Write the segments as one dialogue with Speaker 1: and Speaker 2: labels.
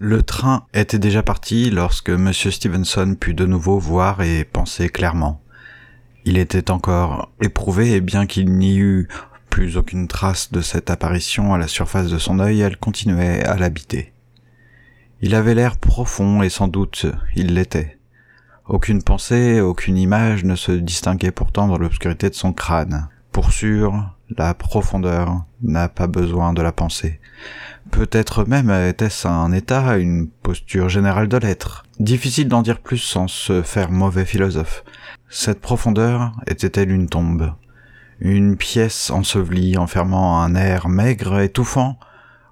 Speaker 1: Le train était déjà parti lorsque M. Stevenson put de nouveau voir et penser clairement. Il était encore éprouvé et bien qu'il n'y eût plus aucune trace de cette apparition à la surface de son œil, elle continuait à l'habiter. Il avait l'air profond et sans doute il l'était. Aucune pensée, aucune image ne se distinguait pourtant dans l'obscurité de son crâne. Pour sûr, la profondeur n'a pas besoin de la pensée. Peut-être même était-ce un état, une posture générale de l'être. Difficile d'en dire plus sans se faire mauvais philosophe. Cette profondeur était-elle une tombe? Une pièce ensevelie enfermant un air maigre, étouffant,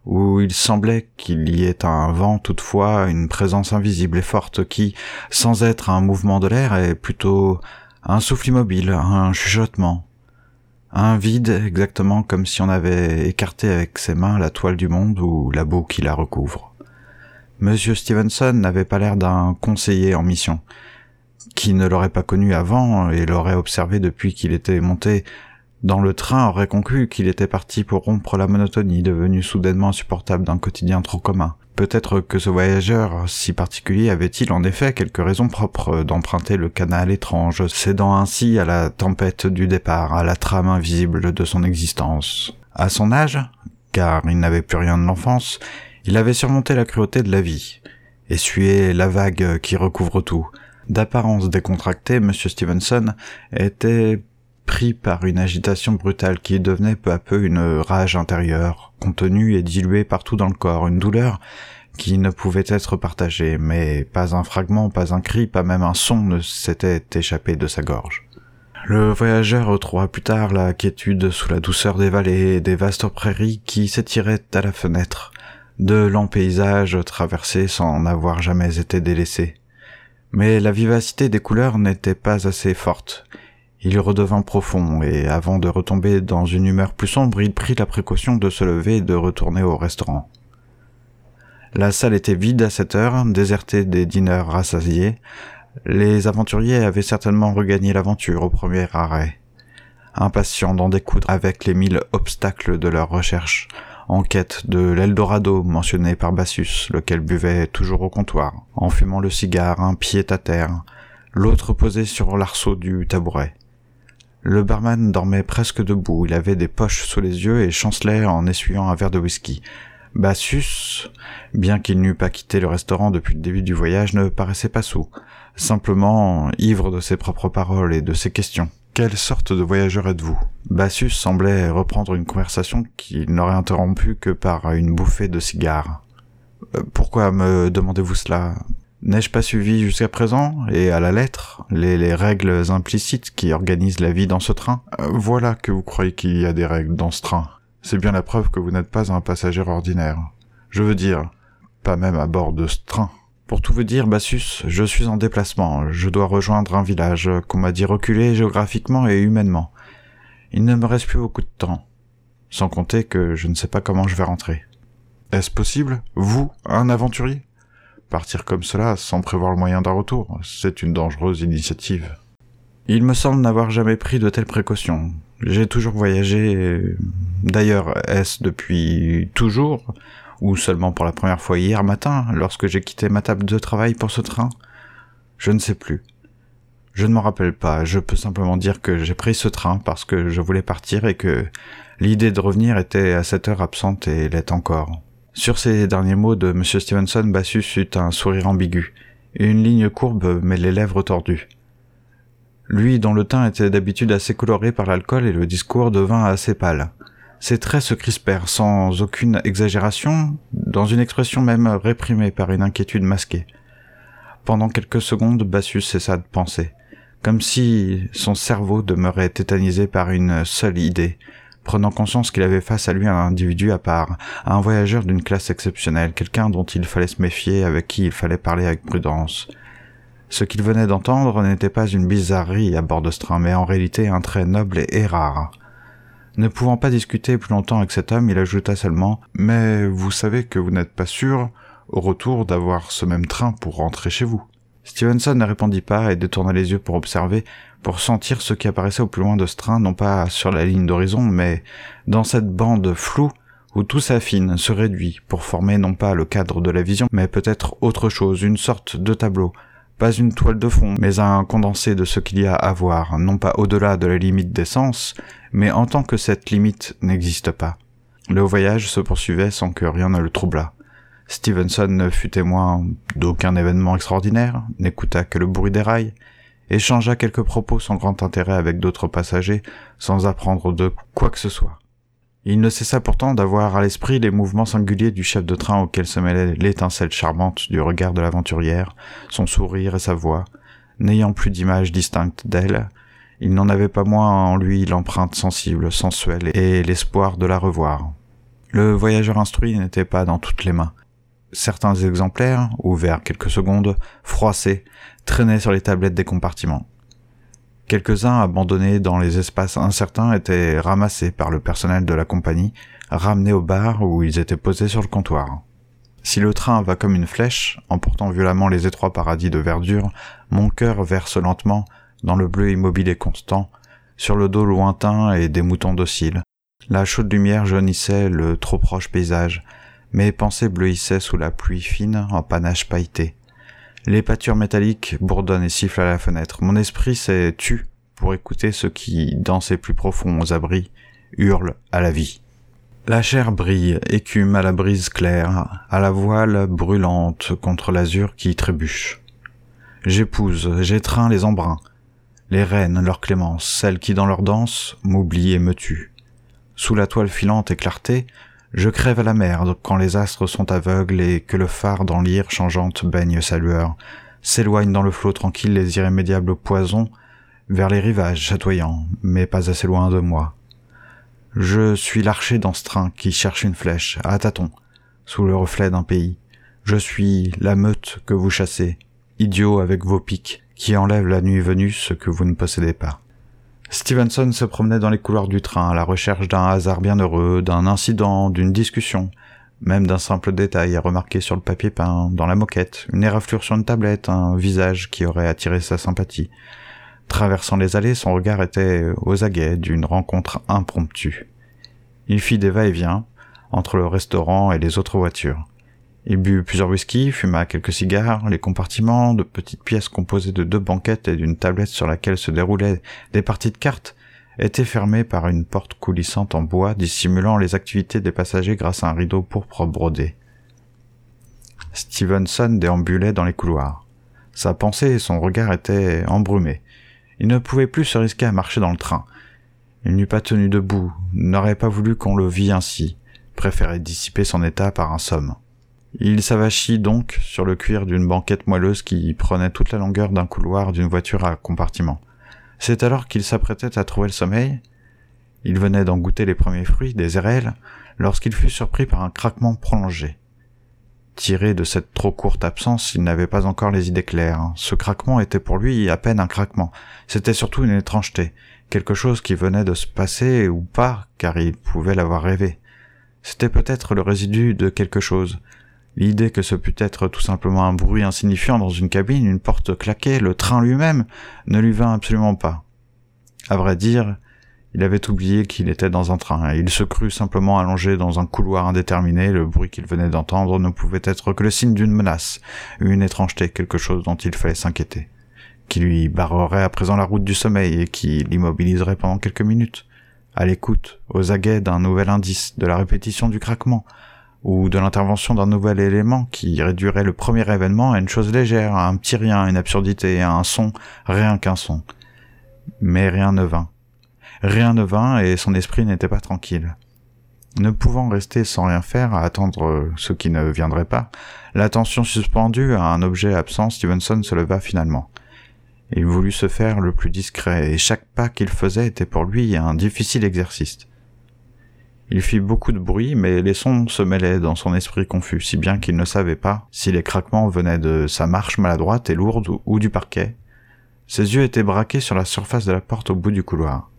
Speaker 1: où il semblait qu'il y ait un vent toutefois, une présence invisible et forte qui, sans être un mouvement de l'air, est plutôt un souffle immobile, un chuchotement, un vide exactement comme si on avait écarté avec ses mains la toile du monde ou la boue qui la recouvre. Monsieur Stevenson n'avait pas l'air d'un conseiller en mission, qui ne l'aurait pas connu avant et l'aurait observé depuis qu'il était monté dans le train aurait conclu qu'il était parti pour rompre la monotonie devenue soudainement insupportable d'un quotidien trop commun. Peut-être que ce voyageur si particulier avait-il en effet quelques raisons propres d'emprunter le canal étrange, cédant ainsi à la tempête du départ, à la trame invisible de son existence. À son âge, car il n'avait plus rien de l'enfance, il avait surmonté la cruauté de la vie, essuyé la vague qui recouvre tout. D'apparence décontractée, M. Stevenson était pris par une agitation brutale qui devenait peu à peu une rage intérieure, contenue et diluée partout dans le corps, une douleur qui ne pouvait être partagée, mais pas un fragment, pas un cri, pas même un son ne s'était échappé de sa gorge. Le voyageur retrouva plus tard la quiétude sous la douceur des vallées et des vastes prairies qui s'étiraient à la fenêtre, de longs paysages traversés sans n'avoir jamais été délaissés. Mais la vivacité des couleurs n'était pas assez forte, il redevint profond, et avant de retomber dans une humeur plus sombre, il prit la précaution de se lever et de retourner au restaurant. La salle était vide à cette heure, désertée des dîneurs rassasiés. Les aventuriers avaient certainement regagné l'aventure au premier arrêt, impatients d'en découdre avec les mille obstacles de leur recherche, en quête de l'Eldorado mentionné par Bassus, lequel buvait toujours au comptoir, en fumant le cigare, un pied à terre, l'autre posé sur l'arceau du tabouret. Le barman dormait presque debout, il avait des poches sous les yeux et chancelait en essuyant un verre de whisky. Bassus, bien qu'il n'eût pas quitté le restaurant depuis le début du voyage, ne paraissait pas sous, simplement ivre de ses propres paroles et de ses questions. Quelle sorte de voyageur êtes-vous? Bassus semblait reprendre une conversation qu'il n'aurait interrompue que par une bouffée de cigare. Euh, pourquoi me demandez-vous cela? N'ai-je pas suivi jusqu'à présent, et à la lettre, les, règles implicites qui organisent la vie dans ce train? Euh, Voilà que vous croyez qu'il y a des règles dans ce train. C'est bien la preuve que vous n'êtes pas un passager ordinaire. Je veux dire, pas même à bord de ce train. Pour tout vous dire, Bassus, je suis en déplacement. Je dois rejoindre un village qu'on m'a dit reculé géographiquement et humainement. Il ne me reste plus beaucoup de temps. Sans compter que je ne sais pas comment je vais rentrer. Est-ce possible Vous, un aventurier? Partir comme cela, sans prévoir le moyen d'un retour, c'est une dangereuse initiative. Il me semble n'avoir jamais pris de telles précautions. J'ai toujours voyagé, d'ailleurs, est-ce depuis toujours, ou seulement pour la première fois hier matin, lorsque j'ai quitté ma table de travail pour ce train? Je ne sais plus. Je ne m'en rappelle pas, je peux simplement dire que j'ai pris ce train parce que je voulais partir et que l'idée de revenir était à cette heure absente et l'est encore. Sur ces derniers mots de M. Stevenson, Bassus eut un sourire ambigu, une ligne courbe mais les lèvres tordues. Lui, dont le teint était d'habitude assez coloré par l'alcool et le discours devint assez pâle. Ses traits se crispèrent sans aucune exagération, dans une expression même réprimée par une inquiétude masquée. Pendant quelques secondes, Bassus cessa de penser, comme si son cerveau demeurait tétanisé par une seule idée, prenant conscience qu'il avait face à lui un individu à part, un voyageur d'une classe exceptionnelle, quelqu'un dont il fallait se méfier, avec qui il fallait parler avec prudence. Ce qu'il venait d'entendre n'était pas une bizarrerie à bord de ce train, mais en réalité un trait noble et rare. Ne pouvant pas discuter plus longtemps avec cet homme, il ajouta seulement Mais vous savez que vous n'êtes pas sûr, au retour, d'avoir ce même train pour rentrer chez vous. Stevenson ne répondit pas et détourna les yeux pour observer, pour sentir ce qui apparaissait au plus loin de ce train, non pas sur la ligne d'horizon, mais dans cette bande floue où tout s'affine, se réduit, pour former non pas le cadre de la vision, mais peut-être autre chose, une sorte de tableau, pas une toile de fond, mais un condensé de ce qu'il y a à voir, non pas au-delà de la limite des sens, mais en tant que cette limite n'existe pas. Le voyage se poursuivait sans que rien ne le troublât. Stevenson ne fut témoin d'aucun événement extraordinaire, n'écouta que le bruit des rails, échangea quelques propos sans grand intérêt avec d'autres passagers, sans apprendre de quoi que ce soit. Il ne cessa pourtant d'avoir à l'esprit les mouvements singuliers du chef de train auquel se mêlait l'étincelle charmante du regard de l'aventurière, son sourire et sa voix. N'ayant plus d'image distincte d'elle, il n'en avait pas moins en lui l'empreinte sensible, sensuelle et l'espoir de la revoir. Le voyageur instruit n'était pas dans toutes les mains. Certains exemplaires, ouverts quelques secondes, froissés, traînaient sur les tablettes des compartiments. Quelques-uns abandonnés dans les espaces incertains étaient ramassés par le personnel de la compagnie, ramenés au bar où ils étaient posés sur le comptoir. Si le train va comme une flèche, emportant violemment les étroits paradis de verdure, mon cœur verse lentement, dans le bleu immobile et constant, sur le dos lointain et des moutons dociles. La chaude lumière jaunissait le trop proche paysage, mes pensées bleuissaient sous la pluie fine en panache pailleté. Les pâtures métalliques bourdonnent et sifflent à la fenêtre. Mon esprit s'est tu pour écouter ce qui, dans ses plus profonds abris, hurle à la vie. La chair brille, écume à la brise claire, à la voile brûlante contre l'azur qui trébuche. J'épouse, j'étreins les embruns, les reines, leur clémence, celles qui dans leur danse m'oublient et me tuent. Sous la toile filante et clarté, je crève à la merde quand les astres sont aveugles et que le phare dans l'ire changeante baigne sa lueur, s'éloigne dans le flot tranquille les irrémédiables poisons vers les rivages chatoyants, mais pas assez loin de moi. Je suis l'archer dans ce train qui cherche une flèche, à tâtons, sous le reflet d'un pays. Je suis la meute que vous chassez, idiot avec vos pics, qui enlève la nuit venue ce que vous ne possédez pas. Stevenson se promenait dans les couloirs du train à la recherche d'un hasard bienheureux, d'un incident, d'une discussion, même d'un simple détail à remarquer sur le papier peint, dans la moquette, une éraflure sur une tablette, un visage qui aurait attiré sa sympathie. Traversant les allées, son regard était aux aguets d'une rencontre impromptue. Il fit des va-et-vient entre le restaurant et les autres voitures. Il but plusieurs whisky, fuma quelques cigares, les compartiments, de petites pièces composées de deux banquettes et d'une tablette sur laquelle se déroulaient des parties de cartes, étaient fermés par une porte coulissante en bois dissimulant les activités des passagers grâce à un rideau pourpre brodé. Stevenson déambulait dans les couloirs. Sa pensée et son regard étaient embrumés. Il ne pouvait plus se risquer à marcher dans le train. Il n'eût pas tenu debout, n'aurait pas voulu qu'on le vît ainsi, préférait dissiper son état par un somme. Il s'avachit donc sur le cuir d'une banquette moelleuse qui prenait toute la longueur d'un couloir d'une voiture à compartiment. C'est alors qu'il s'apprêtait à trouver le sommeil. Il venait d'en goûter les premiers fruits, des érelles, lorsqu'il fut surpris par un craquement prolongé. Tiré de cette trop courte absence, il n'avait pas encore les idées claires. Ce craquement était pour lui à peine un craquement. C'était surtout une étrangeté, quelque chose qui venait de se passer ou pas, car il pouvait l'avoir rêvé. C'était peut-être le résidu de quelque chose, L'idée que ce pût être tout simplement un bruit insignifiant dans une cabine, une porte claquée, le train lui-même, ne lui vint absolument pas. À vrai dire, il avait oublié qu'il était dans un train, et il se crut simplement allongé dans un couloir indéterminé, le bruit qu'il venait d'entendre ne pouvait être que le signe d'une menace, une étrangeté, quelque chose dont il fallait s'inquiéter, qui lui barrerait à présent la route du sommeil et qui l'immobiliserait pendant quelques minutes, à l'écoute, aux aguets d'un nouvel indice, de la répétition du craquement, ou de l'intervention d'un nouvel élément qui réduirait le premier événement à une chose légère, à un petit rien, une absurdité, à un son, rien qu'un son. Mais rien ne vint. Rien ne vint et son esprit n'était pas tranquille. Ne pouvant rester sans rien faire à attendre ce qui ne viendrait pas, l'attention suspendue à un objet absent, Stevenson se leva finalement. Il voulut se faire le plus discret, et chaque pas qu'il faisait était pour lui un difficile exercice. Il fit beaucoup de bruit, mais les sons se mêlaient dans son esprit confus, si bien qu'il ne savait pas si les craquements venaient de sa marche maladroite et lourde ou du parquet. Ses yeux étaient braqués sur la surface de la porte au bout du couloir.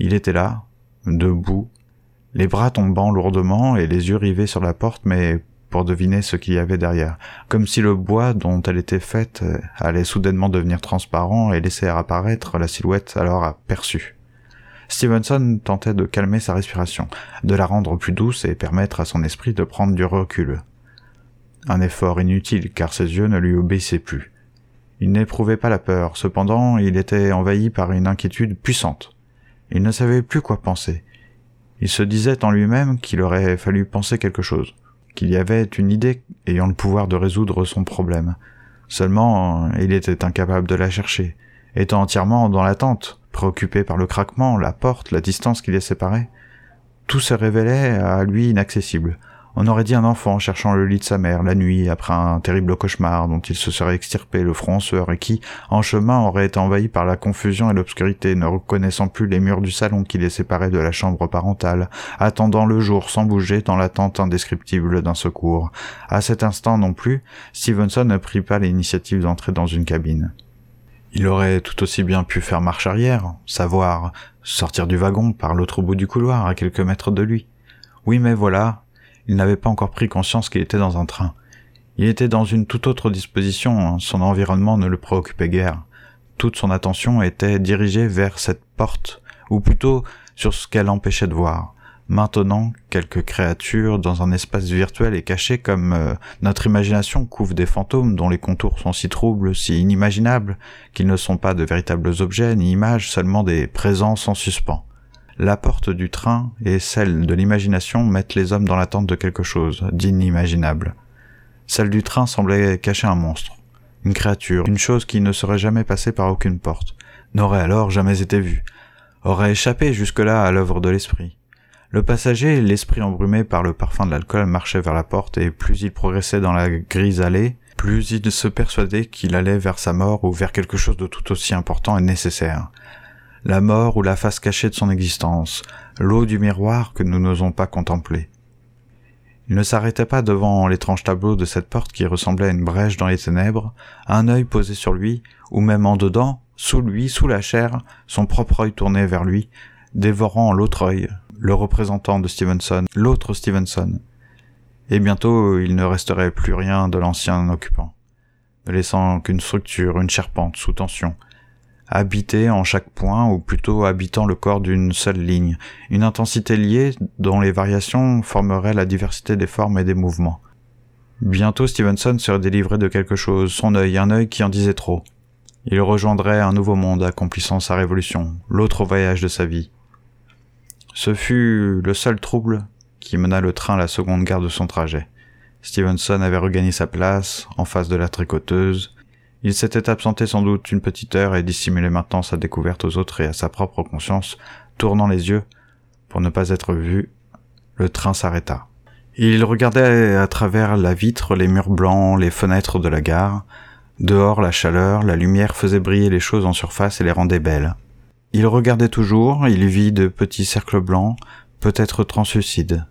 Speaker 1: Il était là, debout, les bras tombant lourdement et les yeux rivés sur la porte, mais pour deviner ce qu'il y avait derrière, comme si le bois dont elle était faite allait soudainement devenir transparent et laisser apparaître la silhouette alors aperçue. Stevenson tentait de calmer sa respiration, de la rendre plus douce et permettre à son esprit de prendre du recul. Un effort inutile car ses yeux ne lui obéissaient plus. Il n'éprouvait pas la peur, cependant il était envahi par une inquiétude puissante. Il ne savait plus quoi penser. Il se disait en lui-même qu'il aurait fallu penser quelque chose, qu'il y avait une idée ayant le pouvoir de résoudre son problème. Seulement, il était incapable de la chercher, étant entièrement dans l'attente, préoccupé par le craquement, la porte, la distance qui les séparait. Tout se révélait à lui inaccessible, on aurait dit un enfant cherchant le lit de sa mère la nuit après un terrible cauchemar dont il se serait extirpé le front et qui, en chemin, aurait été envahi par la confusion et l'obscurité, ne reconnaissant plus les murs du salon qui les séparaient de la chambre parentale, attendant le jour sans bouger dans l'attente indescriptible d'un secours. À cet instant non plus, Stevenson ne prit pas l'initiative d'entrer dans une cabine. Il aurait tout aussi bien pu faire marche arrière, savoir sortir du wagon par l'autre bout du couloir à quelques mètres de lui. Oui, mais voilà, il n'avait pas encore pris conscience qu'il était dans un train. Il était dans une toute autre disposition, son environnement ne le préoccupait guère. Toute son attention était dirigée vers cette porte, ou plutôt sur ce qu'elle empêchait de voir. Maintenant, quelques créatures dans un espace virtuel est caché comme euh, notre imagination couvre des fantômes dont les contours sont si troubles, si inimaginables, qu'ils ne sont pas de véritables objets ni images, seulement des présences en suspens. La porte du train et celle de l'imagination mettent les hommes dans l'attente de quelque chose d'inimaginable. Celle du train semblait cacher un monstre, une créature, une chose qui ne serait jamais passée par aucune porte, n'aurait alors jamais été vue, aurait échappé jusque-là à l'œuvre de l'esprit. Le passager, l'esprit embrumé par le parfum de l'alcool, marchait vers la porte et plus il progressait dans la grise allée, plus il se persuadait qu'il allait vers sa mort ou vers quelque chose de tout aussi important et nécessaire la mort ou la face cachée de son existence, l'eau du miroir que nous n'osons pas contempler. Il ne s'arrêtait pas devant l'étrange tableau de cette porte qui ressemblait à une brèche dans les ténèbres, un œil posé sur lui, ou même en dedans, sous lui, sous la chair, son propre œil tourné vers lui, dévorant l'autre œil, le représentant de Stevenson, l'autre Stevenson. Et bientôt il ne resterait plus rien de l'ancien occupant, ne laissant qu'une structure, une charpente sous tension, habité en chaque point, ou plutôt habitant le corps d'une seule ligne, une intensité liée dont les variations formeraient la diversité des formes et des mouvements. Bientôt Stevenson serait délivré de quelque chose, son œil, un œil qui en disait trop. Il rejoindrait un nouveau monde accomplissant sa révolution, l'autre voyage de sa vie. Ce fut le seul trouble qui mena le train à la seconde gare de son trajet. Stevenson avait regagné sa place, en face de la tricoteuse, il s'était absenté sans doute une petite heure et dissimulait maintenant sa découverte aux autres et à sa propre conscience, tournant les yeux pour ne pas être vu. Le train s'arrêta. Il regardait à travers la vitre les murs blancs, les fenêtres de la gare. Dehors, la chaleur, la lumière faisait briller les choses en surface et les rendait belles. Il regardait toujours, il vit de petits cercles blancs, peut-être translucides.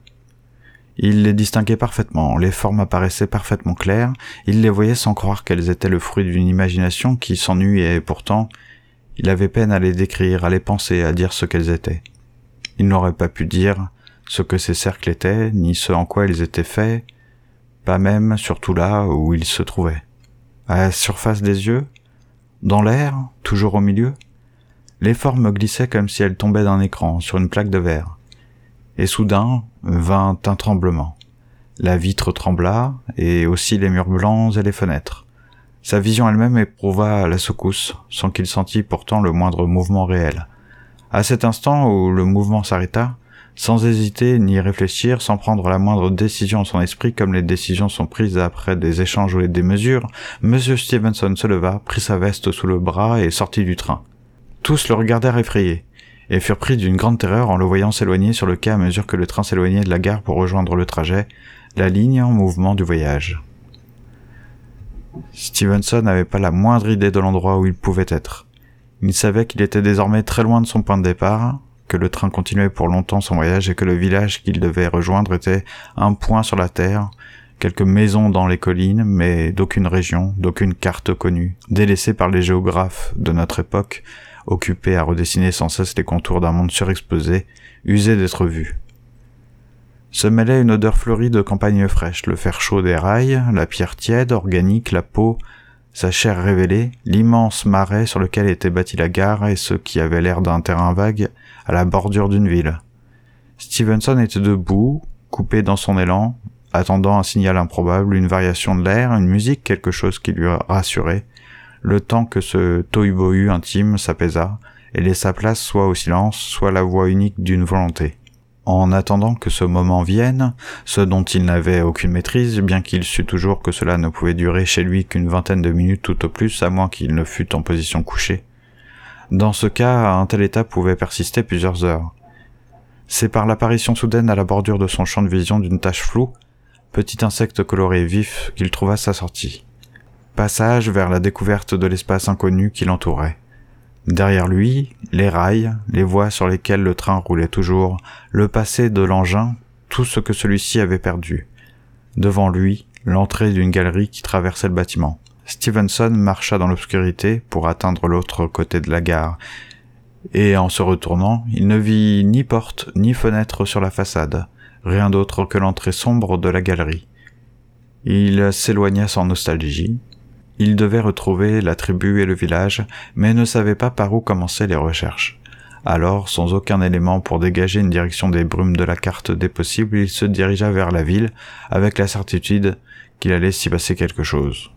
Speaker 1: Il les distinguait parfaitement, les formes apparaissaient parfaitement claires, il les voyait sans croire qu'elles étaient le fruit d'une imagination qui s'ennuyait et pourtant, il avait peine à les décrire, à les penser, à dire ce qu'elles étaient. Il n'aurait pas pu dire ce que ces cercles étaient, ni ce en quoi ils étaient faits, pas même surtout là où ils se trouvaient. À la surface des yeux, dans l'air, toujours au milieu, les formes glissaient comme si elles tombaient d'un écran sur une plaque de verre et soudain vint un tremblement. La vitre trembla, et aussi les murs blancs et les fenêtres. Sa vision elle-même éprouva la secousse, sans qu'il sentît pourtant le moindre mouvement réel. À cet instant où le mouvement s'arrêta, sans hésiter ni réfléchir, sans prendre la moindre décision en son esprit, comme les décisions sont prises après des échanges ou des mesures, M. Stevenson se leva, prit sa veste sous le bras et sortit du train. Tous le regardèrent effrayés et furent pris d'une grande terreur en le voyant s'éloigner sur le quai à mesure que le train s'éloignait de la gare pour rejoindre le trajet, la ligne en mouvement du voyage. Stevenson n'avait pas la moindre idée de l'endroit où il pouvait être. Il savait qu'il était désormais très loin de son point de départ, que le train continuait pour longtemps son voyage et que le village qu'il devait rejoindre était un point sur la terre, quelques maisons dans les collines, mais d'aucune région, d'aucune carte connue, délaissée par les géographes de notre époque, occupé à redessiner sans cesse les contours d'un monde surexposé, usé d'être vu. Se mêlait une odeur fleurie de campagne fraîche, le fer chaud des rails, la pierre tiède, organique, la peau, sa chair révélée, l'immense marais sur lequel était bâtie la gare et ce qui avait l'air d'un terrain vague à la bordure d'une ville. Stevenson était debout, coupé dans son élan, attendant un signal improbable, une variation de l'air, une musique, quelque chose qui lui rassurait, le temps que ce tohu intime s'apaisa et laissa place soit au silence, soit la voix unique d'une volonté. En attendant que ce moment vienne, ce dont il n'avait aucune maîtrise, bien qu'il sût toujours que cela ne pouvait durer chez lui qu'une vingtaine de minutes tout au plus, à moins qu'il ne fût en position couchée. Dans ce cas, un tel état pouvait persister plusieurs heures. C'est par l'apparition soudaine à la bordure de son champ de vision d'une tache floue, petit insecte coloré vif, qu'il trouva sa sortie. Passage vers la découverte de l'espace inconnu qui l'entourait. Derrière lui, les rails, les voies sur lesquelles le train roulait toujours, le passé de l'engin, tout ce que celui-ci avait perdu. Devant lui, l'entrée d'une galerie qui traversait le bâtiment. Stevenson marcha dans l'obscurité pour atteindre l'autre côté de la gare, et en se retournant, il ne vit ni porte ni fenêtre sur la façade, rien d'autre que l'entrée sombre de la galerie. Il s'éloigna sans nostalgie, il devait retrouver la tribu et le village, mais ne savait pas par où commencer les recherches. Alors, sans aucun élément pour dégager une direction des brumes de la carte des possibles, il se dirigea vers la ville, avec la certitude qu'il allait s'y passer quelque chose.